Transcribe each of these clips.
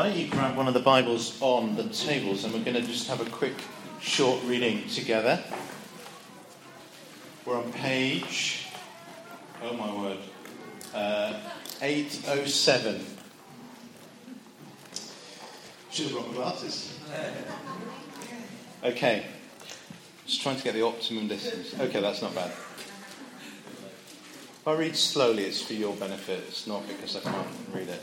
Why don't you grab one of the Bibles on the tables and we're going to just have a quick short reading together. We're on page, oh my word, uh, 807. Should have brought my glasses. Okay, just trying to get the optimum distance. Okay, that's not bad. If I read slowly, it's for your benefit, it's not because I can't read it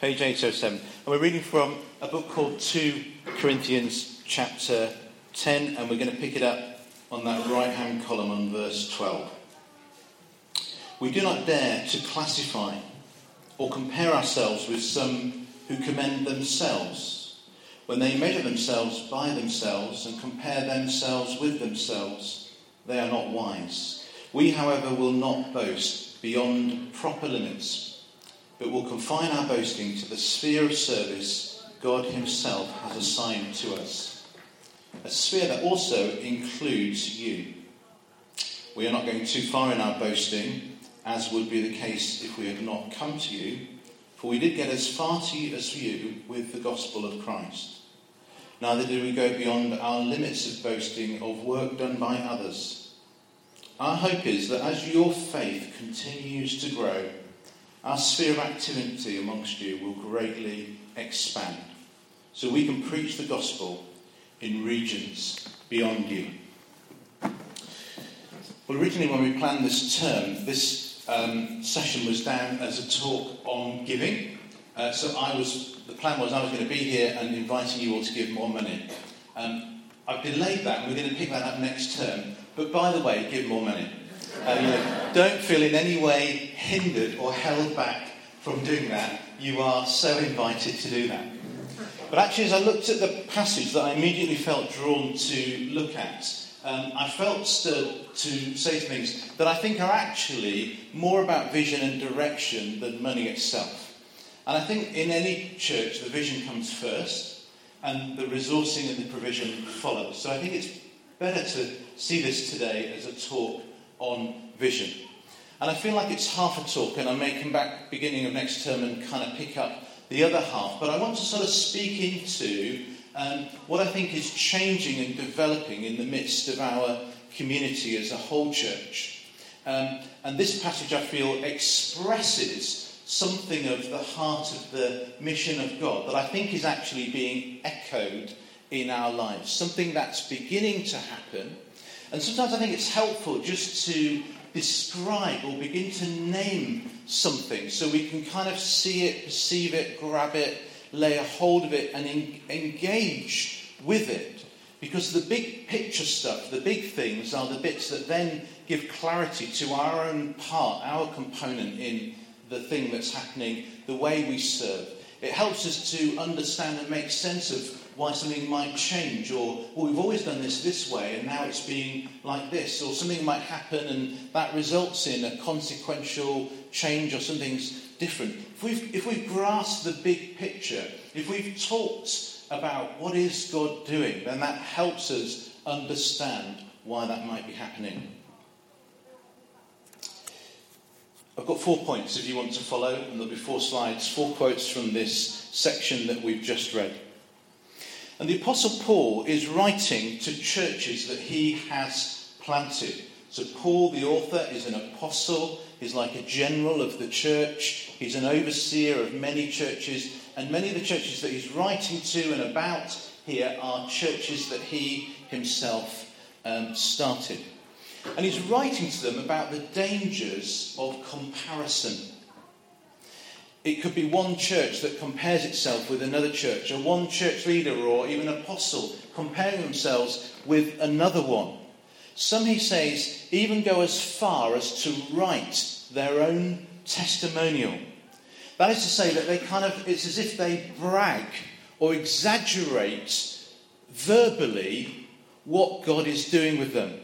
page 807. And we're reading from a book called 2 Corinthians, chapter 10, and we're going to pick it up on that right hand column on verse 12. We do not dare to classify or compare ourselves with some who commend themselves. When they measure themselves by themselves and compare themselves with themselves, they are not wise. We, however, will not boast beyond proper limits but will confine our boasting to the sphere of service God Himself has assigned to us. A sphere that also includes you. We are not going too far in our boasting, as would be the case if we had not come to you, for we did get as far to you as you with the gospel of Christ. Neither did we go beyond our limits of boasting of work done by others. Our hope is that as your faith continues to grow, our sphere of activity amongst you will greatly expand. So we can preach the gospel in regions beyond you. Well, originally, when we planned this term, this um, session was down as a talk on giving. Uh, so I was, the plan was I was going to be here and inviting you all to give more money. Um, I've delayed that, and we're going to pick that up next term. But by the way, give more money. Uh, you know, don't feel in any way hindered or held back from doing that. You are so invited to do that. But actually, as I looked at the passage that I immediately felt drawn to look at, um, I felt stirred to say things that I think are actually more about vision and direction than money itself. And I think in any church, the vision comes first, and the resourcing and the provision follows. So I think it's better to see this today as a talk on vision. And I feel like it's half a talk, and I may come back beginning of next term and kind of pick up the other half. But I want to sort of speak into um, what I think is changing and developing in the midst of our community as a whole church. Um, and this passage, I feel, expresses something of the heart of the mission of God that I think is actually being echoed in our lives. Something that's beginning to happen and sometimes I think it's helpful just to describe or begin to name something so we can kind of see it, perceive it, grab it, lay a hold of it, and en- engage with it. Because the big picture stuff, the big things, are the bits that then give clarity to our own part, our component in the thing that's happening, the way we serve. It helps us to understand and make sense of why something might change, or well, we've always done this this way and now it's being like this, or something might happen and that results in a consequential change or something's different. If we've, if we've grasped the big picture, if we've talked about what is God doing, then that helps us understand why that might be happening. I've got four points if you want to follow, and there'll be four slides, four quotes from this section that we've just read. And the Apostle Paul is writing to churches that he has planted. So, Paul, the author, is an apostle. He's like a general of the church. He's an overseer of many churches. And many of the churches that he's writing to and about here are churches that he himself um, started. And he's writing to them about the dangers of comparison. It could be one church that compares itself with another church, or one church leader or even apostle comparing themselves with another one. Some, he says, even go as far as to write their own testimonial. That is to say, that they kind of, it's as if they brag or exaggerate verbally what God is doing with them.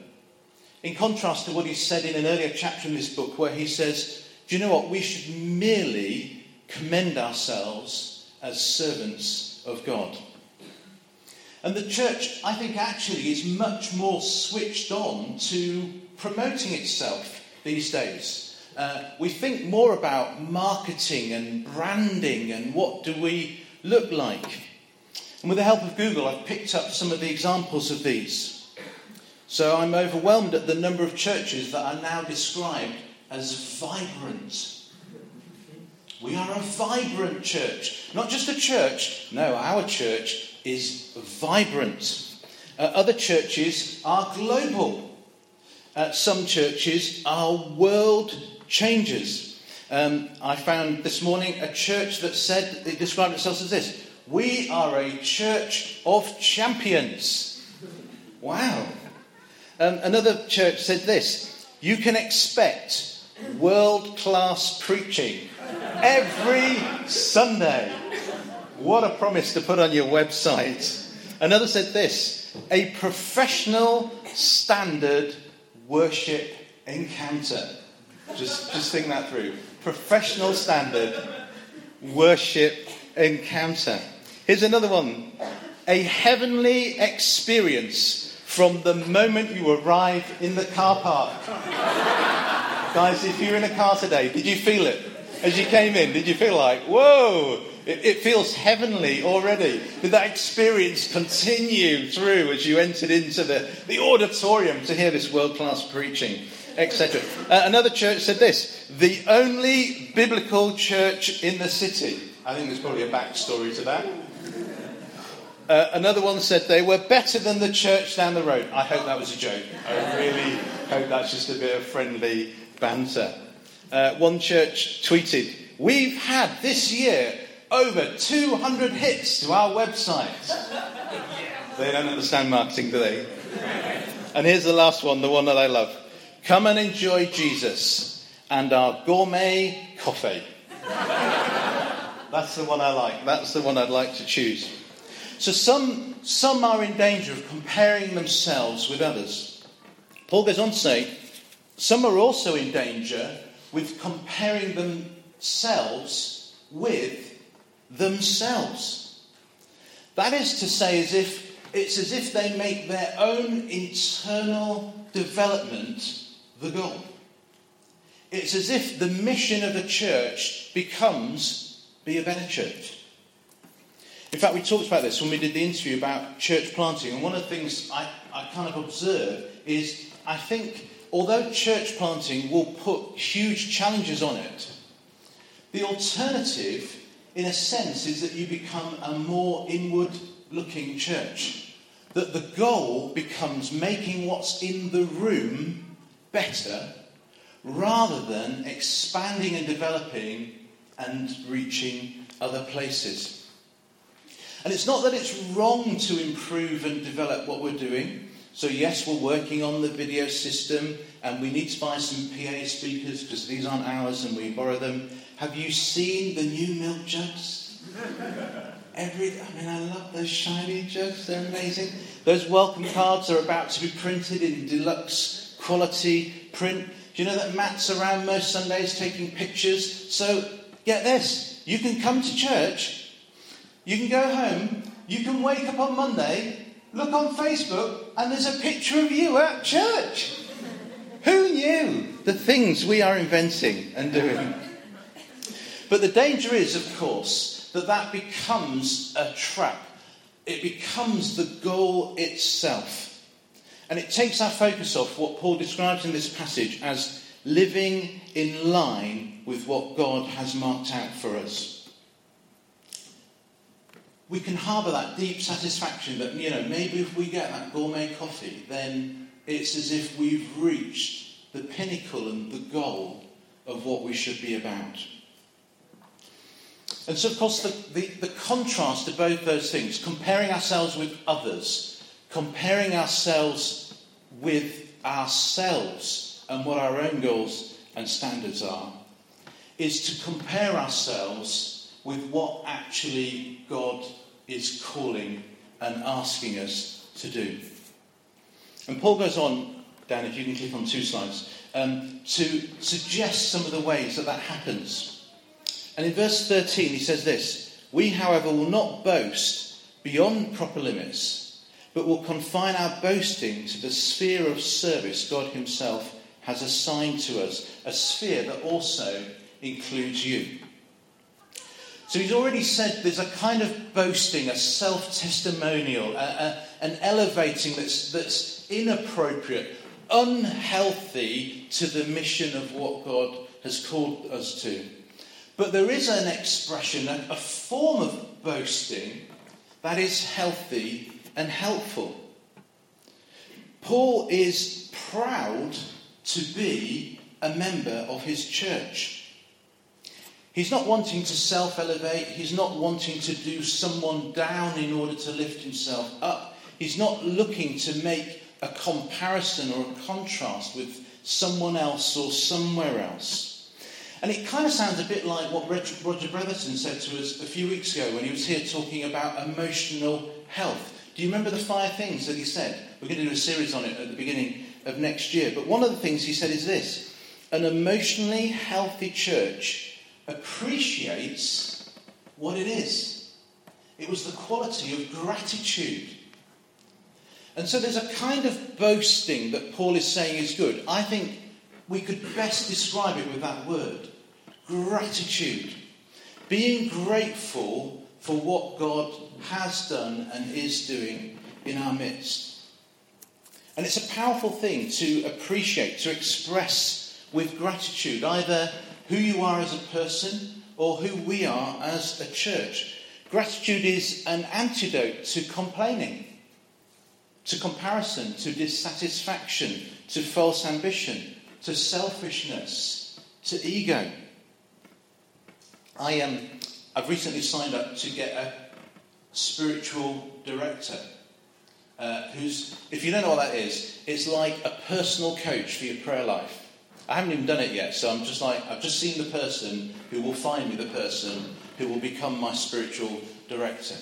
In contrast to what he said in an earlier chapter in this book, where he says, Do you know what? We should merely commend ourselves as servants of God. And the church, I think, actually is much more switched on to promoting itself these days. Uh, we think more about marketing and branding and what do we look like? And with the help of Google, I've picked up some of the examples of these. So I'm overwhelmed at the number of churches that are now described as vibrant. We are a vibrant church. Not just a church, no, our church is vibrant. Uh, other churches are global. Uh, some churches are world changers. Um, I found this morning a church that said, it described itself as this We are a church of champions. Wow. Um, another church said this You can expect world class preaching every Sunday. What a promise to put on your website. Another said this a professional standard worship encounter. Just, just think that through. Professional standard worship encounter. Here's another one a heavenly experience from the moment you arrive in the car park. Guys, if you're in a car today, did you feel it? As you came in, did you feel like, whoa, it, it feels heavenly already? Did that experience continue through as you entered into the, the auditorium to hear this world class preaching? etc. Uh, another church said this the only biblical church in the city. I think there's probably a backstory to that. Uh, another one said they were better than the church down the road. I hope that was a joke. I really hope that's just a bit of friendly banter. Uh, one church tweeted, We've had this year over 200 hits to our website. they don't understand marketing, do they? And here's the last one, the one that I love. Come and enjoy Jesus and our gourmet coffee. That's the one I like. That's the one I'd like to choose. So some, some are in danger of comparing themselves with others. Paul goes on to say, some are also in danger with comparing themselves with themselves. That is to say, as if it's as if they make their own internal development the goal. It's as if the mission of the church becomes be a better church. In fact, we talked about this when we did the interview about church planting, and one of the things I, I kind of observe is I think although church planting will put huge challenges on it, the alternative, in a sense, is that you become a more inward looking church. That the goal becomes making what's in the room better rather than expanding and developing and reaching other places. And it's not that it's wrong to improve and develop what we're doing. So, yes, we're working on the video system and we need to buy some PA speakers because these aren't ours and we borrow them. Have you seen the new milk jugs? Every, I mean, I love those shiny jugs, they're amazing. Those welcome cards are about to be printed in deluxe quality print. Do you know that Matt's around most Sundays taking pictures? So get this you can come to church, you can go home, you can wake up on Monday, look on Facebook, and there's a picture of you at church. Who knew the things we are inventing and doing? But the danger is, of course, that that becomes a trap. It becomes the goal itself. And it takes our focus off what Paul describes in this passage as living in line with what God has marked out for us. We can harbour that deep satisfaction that, you know, maybe if we get that gourmet coffee, then it's as if we've reached the pinnacle and the goal of what we should be about. And so, of course, the, the, the contrast to both those things, comparing ourselves with others, comparing ourselves with ourselves and what our own goals and standards are, is to compare ourselves with what actually God is calling and asking us to do. And Paul goes on, Dan, if you can click on two slides, um, to suggest some of the ways that that happens. And in verse 13, he says this We, however, will not boast beyond proper limits but will confine our boasting to the sphere of service God Himself has assigned to us, a sphere that also includes you. So he's already said there's a kind of boasting, a self testimonial, an elevating that's, that's inappropriate, unhealthy to the mission of what God has called us to. But there is an expression, a, a form of boasting that is healthy and helpful. Paul is proud to be a member of his church. He's not wanting to self elevate, he's not wanting to do someone down in order to lift himself up. He's not looking to make a comparison or a contrast with someone else or somewhere else. And it kind of sounds a bit like what Roger Brotherton said to us a few weeks ago when he was here talking about emotional health. Do you remember the five things that he said? We're going to do a series on it at the beginning of next year. But one of the things he said is this an emotionally healthy church appreciates what it is. It was the quality of gratitude. And so there's a kind of boasting that Paul is saying is good. I think we could best describe it with that word gratitude. Being grateful for what God has done and is doing in our midst. And it's a powerful thing to appreciate, to express with gratitude, either who you are as a person or who we are as a church. Gratitude is an antidote to complaining, to comparison, to dissatisfaction, to false ambition, to selfishness, to ego. I um, I've recently signed up to get a spiritual director. Uh, who's, if you don't know what that is, it's like a personal coach for your prayer life. I haven't even done it yet, so I'm just like, I've just seen the person who will find me the person who will become my spiritual director.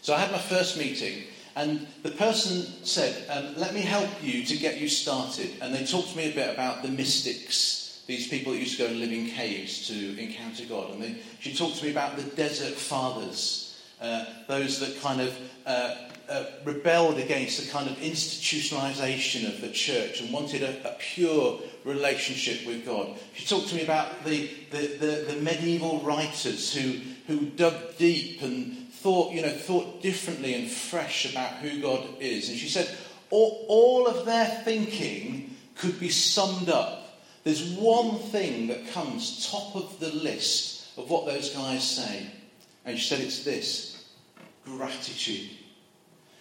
So I had my first meeting, and the person said, um, Let me help you to get you started. And they talked to me a bit about the mystics these people that used to go and live in caves to encounter God. And they, she talked to me about the desert fathers, uh, those that kind of uh, uh, rebelled against the kind of institutionalization of the church and wanted a, a, pure relationship with God. She talked to me about the, the, the, the medieval writers who, who dug deep and thought, you know, thought differently and fresh about who God is. And she said all, all of their thinking could be summed up there's one thing that comes top of the list of what those guys say. And she said it's this gratitude.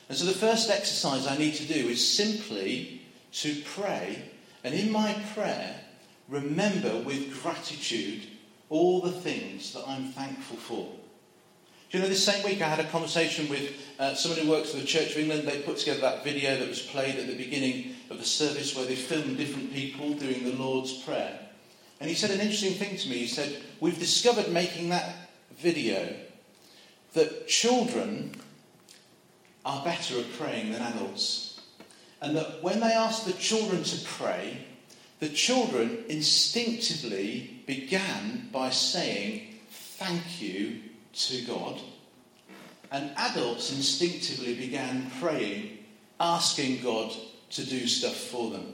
And so the first exercise I need to do is simply to pray, and in my prayer, remember with gratitude all the things that I'm thankful for. Do you know, this same week I had a conversation with uh, someone who works for the Church of England. They put together that video that was played at the beginning of the service where they filmed different people doing the Lord's Prayer. And he said an interesting thing to me. He said, We've discovered making that video that children are better at praying than adults. And that when they ask the children to pray, the children instinctively began by saying, Thank you to God. And adults instinctively began praying, asking God to do stuff for them.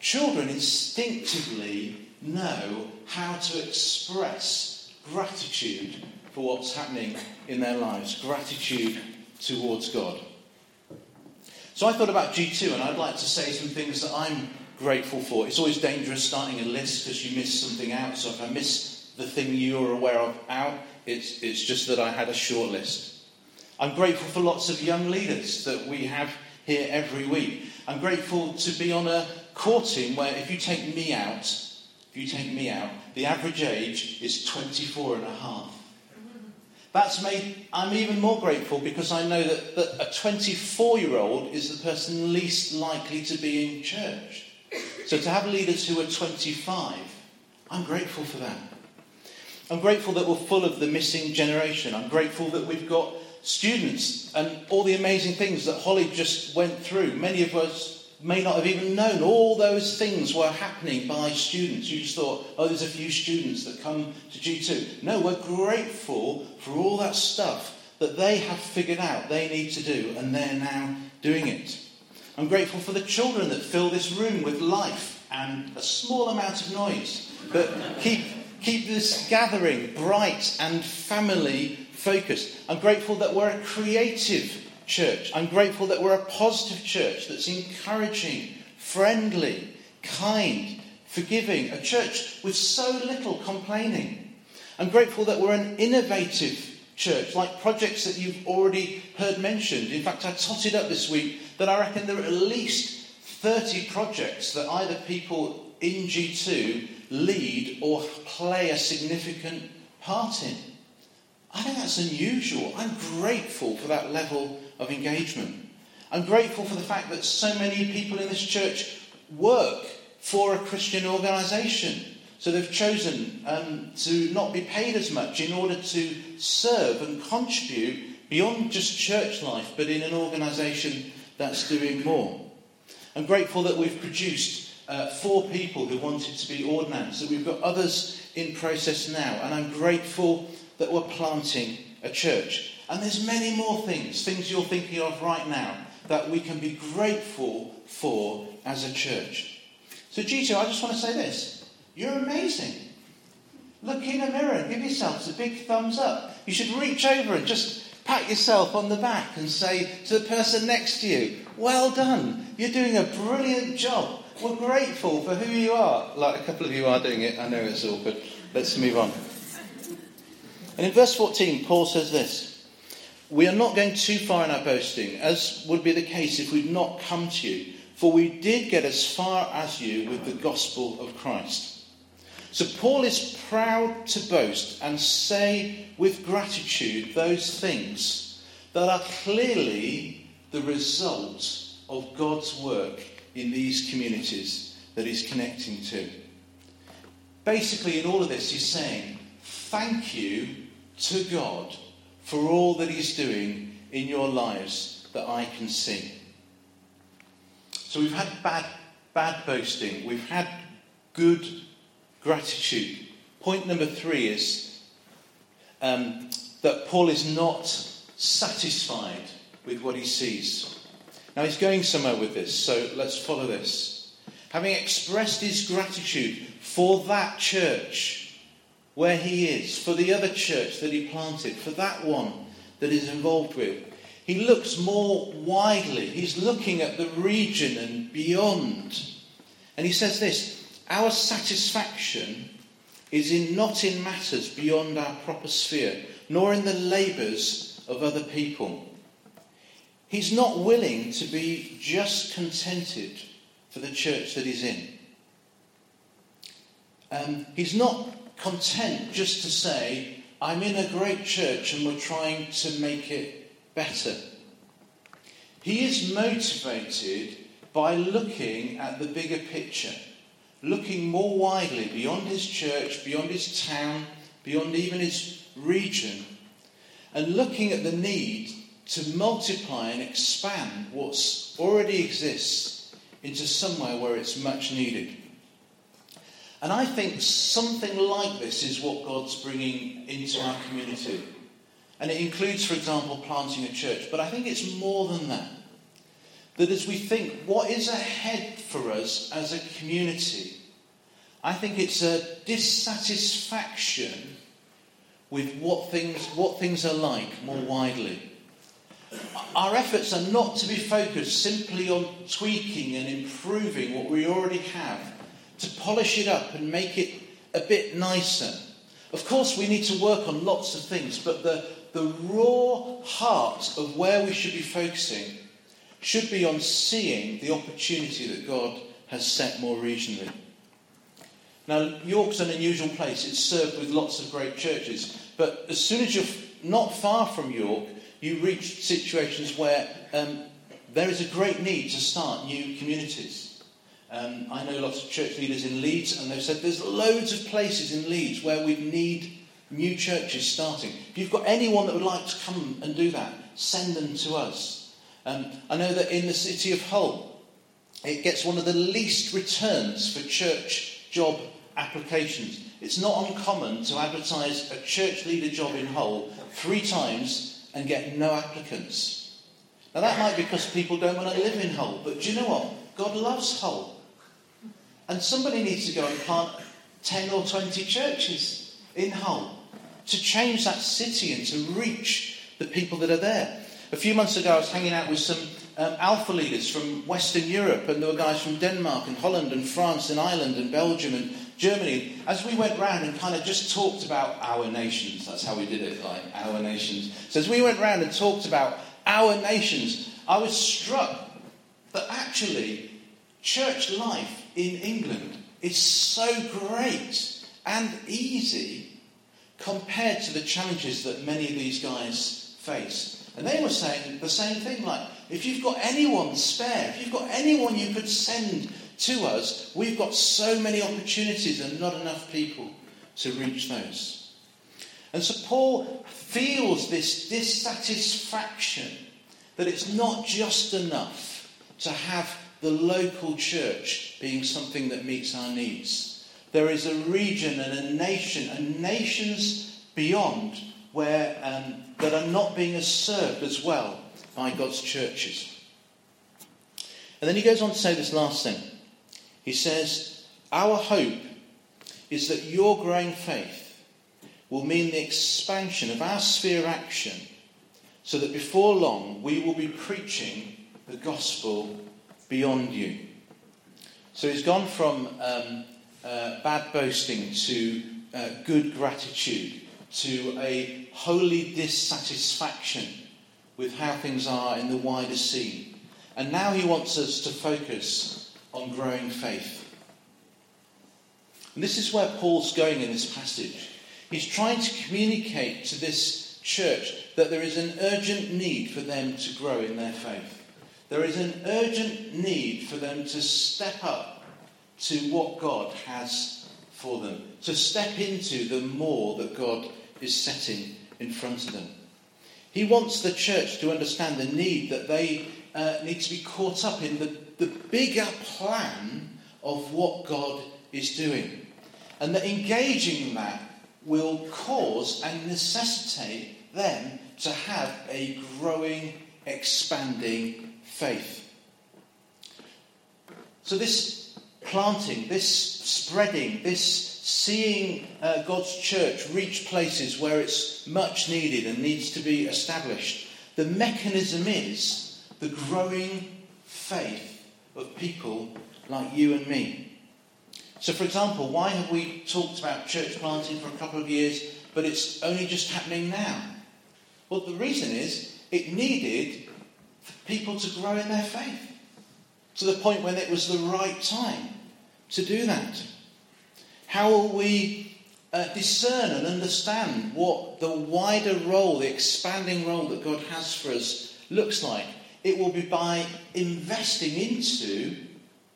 Children instinctively know how to express gratitude for what's happening in their lives, gratitude towards God. So I thought about G2 and I'd like to say some things that I'm grateful for. It's always dangerous starting a list because you miss something out. So if I miss the thing you're aware of out, it's, it's just that I had a short list. I'm grateful for lots of young leaders that we have here every week. I'm grateful to be on a core team where if you take me out, if you take me out, the average age is 24 and a half. That's made, I'm even more grateful because I know that, that a 24 year old is the person least likely to be in church. So to have leaders who are 25, I'm grateful for that. I'm grateful that we're full of the missing generation. I'm grateful that we've got students and all the amazing things that Holly just went through. Many of us may not have even known all those things were happening by students. You just thought, oh, there's a few students that come to G2. No, we're grateful for all that stuff that they have figured out they need to do, and they're now doing it. I'm grateful for the children that fill this room with life and a small amount of noise, but keep keep this gathering bright and family focused. I'm grateful that we're a creative church. I'm grateful that we're a positive church that's encouraging, friendly, kind, forgiving, a church with so little complaining. I'm grateful that we're an innovative church, like projects that you've already heard mentioned. In fact, I totted up this week that I reckon there are at least 30 projects that either people in G2 lead or play a significant part in. I think that's unusual. I'm grateful for that level of engagement. I'm grateful for the fact that so many people in this church work for a Christian organisation. So they've chosen um, to not be paid as much in order to serve and contribute beyond just church life, but in an organisation that's doing more. I'm grateful that we've produced uh, four people who wanted to be ordinands, that we've got others in process now, and I'm grateful that we're planting a church. And there's many more things, things you're thinking of right now, that we can be grateful for as a church. So, G2, I just want to say this. You're amazing. Look in a mirror give yourselves a big thumbs up. You should reach over and just pat yourself on the back and say to the person next to you, Well done. You're doing a brilliant job. We're grateful for who you are. Like a couple of you are doing it. I know it's awkward. Let's move on. And in verse 14, Paul says this We are not going too far in our boasting, as would be the case if we'd not come to you, for we did get as far as you with the gospel of Christ. So Paul is proud to boast and say with gratitude those things that are clearly the result of God's work in these communities that he's connecting to. Basically, in all of this, he's saying, Thank you to God for all that he's doing in your lives that I can see. So we've had bad, bad boasting, we've had good gratitude. Point number three is um, that Paul is not satisfied with what he sees. Now he's going somewhere with this, so let's follow this. Having expressed his gratitude for that church where he is, for the other church that he planted, for that one that he's involved with, he looks more widely. He's looking at the region and beyond. And he says this Our satisfaction is in, not in matters beyond our proper sphere, nor in the labours of other people He's not willing to be just contented for the church that he's in. Um, he's not content just to say, I'm in a great church and we're trying to make it better. He is motivated by looking at the bigger picture, looking more widely beyond his church, beyond his town, beyond even his region, and looking at the need to multiply and expand what already exists into somewhere where it's much needed. And I think something like this is what God's bringing into our community. And it includes, for example, planting a church. But I think it's more than that. That as we think, what is ahead for us as a community? I think it's a dissatisfaction with what things, what things are like more widely. Our efforts are not to be focused simply on tweaking and improving what we already have, to polish it up and make it a bit nicer. Of course, we need to work on lots of things, but the, the raw heart of where we should be focusing should be on seeing the opportunity that God has set more regionally. Now, York's an unusual place. It's served with lots of great churches. But as soon as you're not far from York, you reach situations where um, there is a great need to start new communities. Um, I know lots of church leaders in Leeds, and they've said there's loads of places in Leeds where we need new churches starting. If you've got anyone that would like to come and do that, send them to us. Um, I know that in the city of Hull, it gets one of the least returns for church job applications. It's not uncommon to advertise a church leader job in Hull three times and get no applicants. Now, that might be because people don't want to live in Hull, but do you know what? God loves Hull. And somebody needs to go and plant 10 or 20 churches in Hull to change that city and to reach the people that are there. A few months ago, I was hanging out with some um, Alpha leaders from Western Europe, and there were guys from Denmark and Holland and France and Ireland and Belgium and Germany. As we went round and kind of just talked about our nations, that's how we did it, like our nations. So as we went round and talked about our nations, I was struck that actually church life in England is so great and easy compared to the challenges that many of these guys face. And they were saying the same thing like, if you've got anyone spare, if you've got anyone you could send to us, we've got so many opportunities and not enough people to reach those. And so Paul feels this dissatisfaction that it's not just enough to have the local church being something that meets our needs. There is a region and a nation and nations beyond where um, that are not being served as well by God's churches. And then he goes on to say this last thing. He says, Our hope is that your growing faith will mean the expansion of our sphere of action so that before long we will be preaching the gospel beyond you. So he's gone from um, uh, bad boasting to uh, good gratitude to a holy dissatisfaction with how things are in the wider scene. And now he wants us to focus on growing faith. And this is where Paul's going in this passage. He's trying to communicate to this church that there is an urgent need for them to grow in their faith. There is an urgent need for them to step up to what God has for them, to step into the more that God is setting in front of them. He wants the church to understand the need that they uh, need to be caught up in the, the bigger plan of what God is doing. And that engaging that will cause and necessitate them to have a growing, expanding faith. So, this planting, this spreading, this seeing uh, God's church reach places where it's much needed and needs to be established, the mechanism is the growing faith of people like you and me. So, for example, why have we talked about church planting for a couple of years, but it's only just happening now? Well, the reason is it needed people to grow in their faith to the point when it was the right time to do that. How will we uh, discern and understand what the wider role, the expanding role that God has for us looks like? It will be by investing into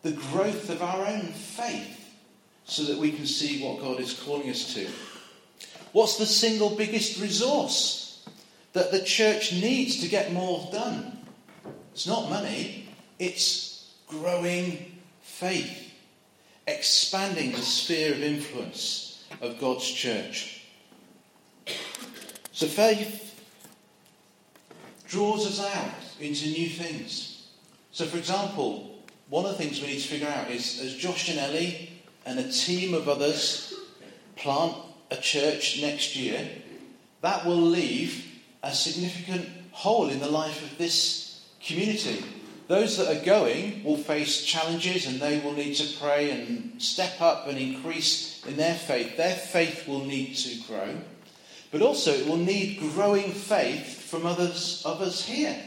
the growth of our own faith so that we can see what God is calling us to. What's the single biggest resource that the church needs to get more done? It's not money, it's growing faith, expanding the sphere of influence of God's church. So faith draws us out into new things. So, for example, one of the things we need to figure out is as Josh and Ellie and a team of others plant a church next year, that will leave a significant hole in the life of this community. Those that are going will face challenges and they will need to pray and step up and increase in their faith. Their faith will need to grow. But also, it will need growing faith from others, others here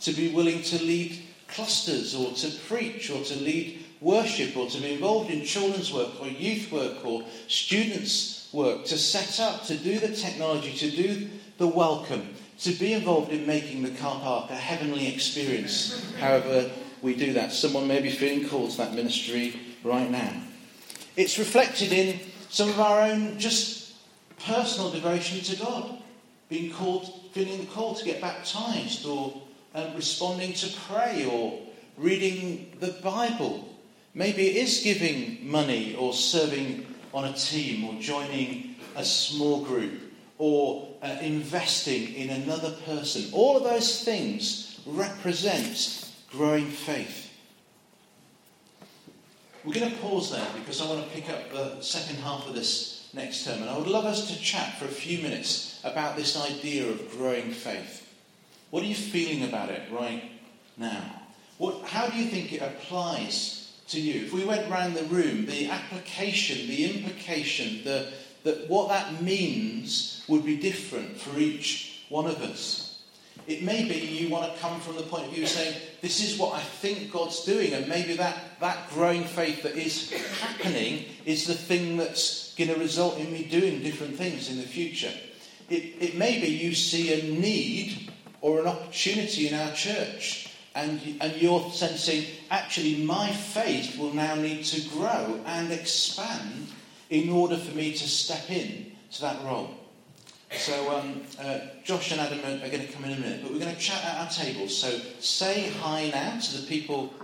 to be willing to lead clusters or to preach or to lead worship or to be involved in children's work or youth work or students' work, to set up, to do the technology, to do the welcome, to be involved in making the car park a heavenly experience, however we do that. Someone may be feeling called to that ministry right now. It's reflected in some of our own just personal devotion to God, being called, feeling the call to get baptized, or um, responding to pray, or reading the Bible. Maybe it is giving money, or serving on a team, or joining a small group, or uh, investing in another person. All of those things represent growing faith. we're going to pause there because I want to pick up the second half of this next term. And I would love us to chat for a few minutes about this idea of growing faith. What are you feeling about it right now? What, how do you think it applies to you? If we went round the room, the application, the implication, the, the, what that means would be different for each one of us. It may be you want to come from the point of view saying, This is what I think God's doing, and maybe that, that growing faith that is happening is the thing that's going to result in me doing different things in the future. It, it may be you see a need or an opportunity in our church, and, and you're sensing, actually, my faith will now need to grow and expand in order for me to step in to that role. So um, uh, Josh and Adam are, are going to come in a minute, but we're going to chat at our tables. So say hi now to the people